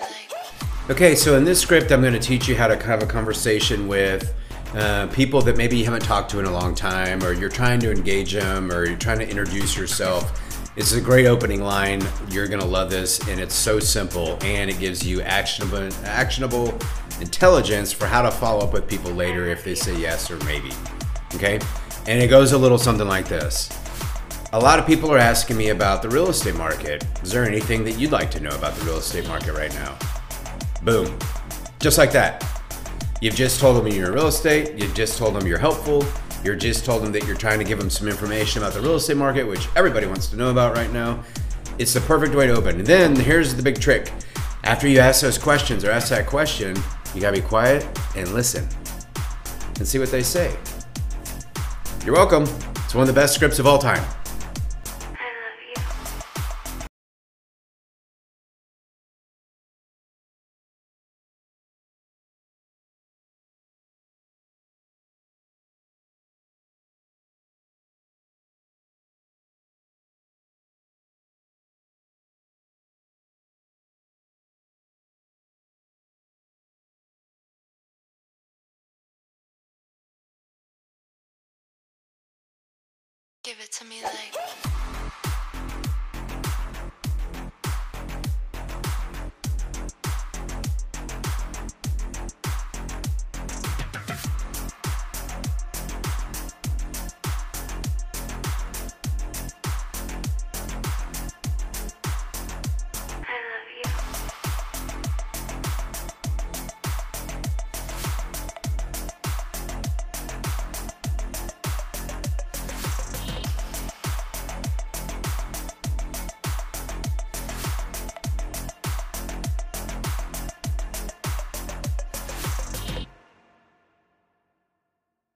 like. Okay, so in this script, I'm going to teach you how to have a conversation with uh, people that maybe you haven't talked to in a long time, or you're trying to engage them, or you're trying to introduce yourself. It's a great opening line. You're going to love this, and it's so simple, and it gives you actionable, actionable intelligence for how to follow up with people later if they say yes or maybe. Okay, and it goes a little something like this. A lot of people are asking me about the real estate market. Is there anything that you'd like to know about the real estate market right now? Boom. Just like that. You've just told them you're in real estate. You've just told them you're helpful. You're just told them that you're trying to give them some information about the real estate market, which everybody wants to know about right now. It's the perfect way to open. And then here's the big trick. After you ask those questions or ask that question, you gotta be quiet and listen and see what they say. You're welcome. It's one of the best scripts of all time. Give it to me like.